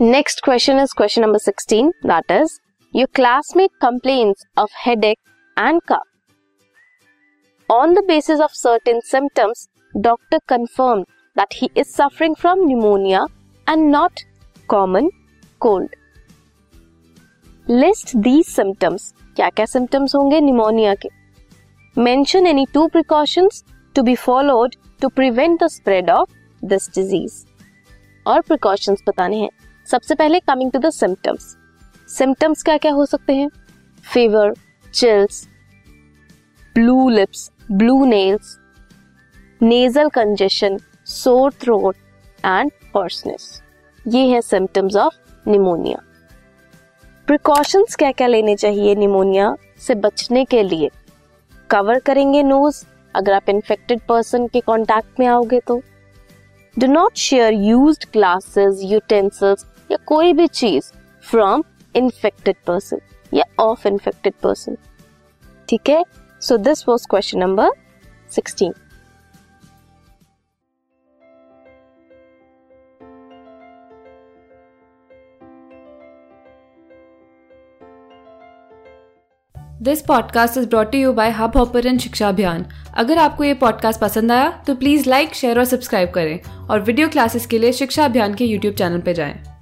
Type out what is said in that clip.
Next question is question number 16 that is your classmate complains of headache and cough on the basis of certain symptoms doctor confirm that he is suffering from pneumonia and not common cold list these symptoms क्या क्या symptoms होंगे pneumonia के mention any two precautions to be followed to prevent the spread of this disease और precautions बताने हैं। सबसे पहले coming to the symptoms symptoms क्या क्या हो सकते हैं? Fever chills blue lips blue nails nasal congestion sore throat and hoarseness ये है सिम्टम्स ऑफ़ निमोनिया प्रिकॉशंस क्या क्या लेने चाहिए निमोनिया से बचने के लिए? कवर करेंगे नोज़ अगर आप इन्फेक्टेड पर्सन के कांटेक्ट में आओगे तो. Do not share used glasses utensils या कोई भी चीज़ फ्रॉम इन्फेक्टेड पर्सन या ऑफ़ इन्फेक्टेड पर्सन ठीक है? So this was question number sixteen this podcast is brought you by Hubhopper Shiksha Abhiyan अगर आपको ये पॉडकास्ट पसंद आया तो प्लीज़ लाइक शेयर और सब्सक्राइब करें और वीडियो क्लासेस के लिए शिक्षा अभियान के यूट्यूब चैनल पर जाएँ।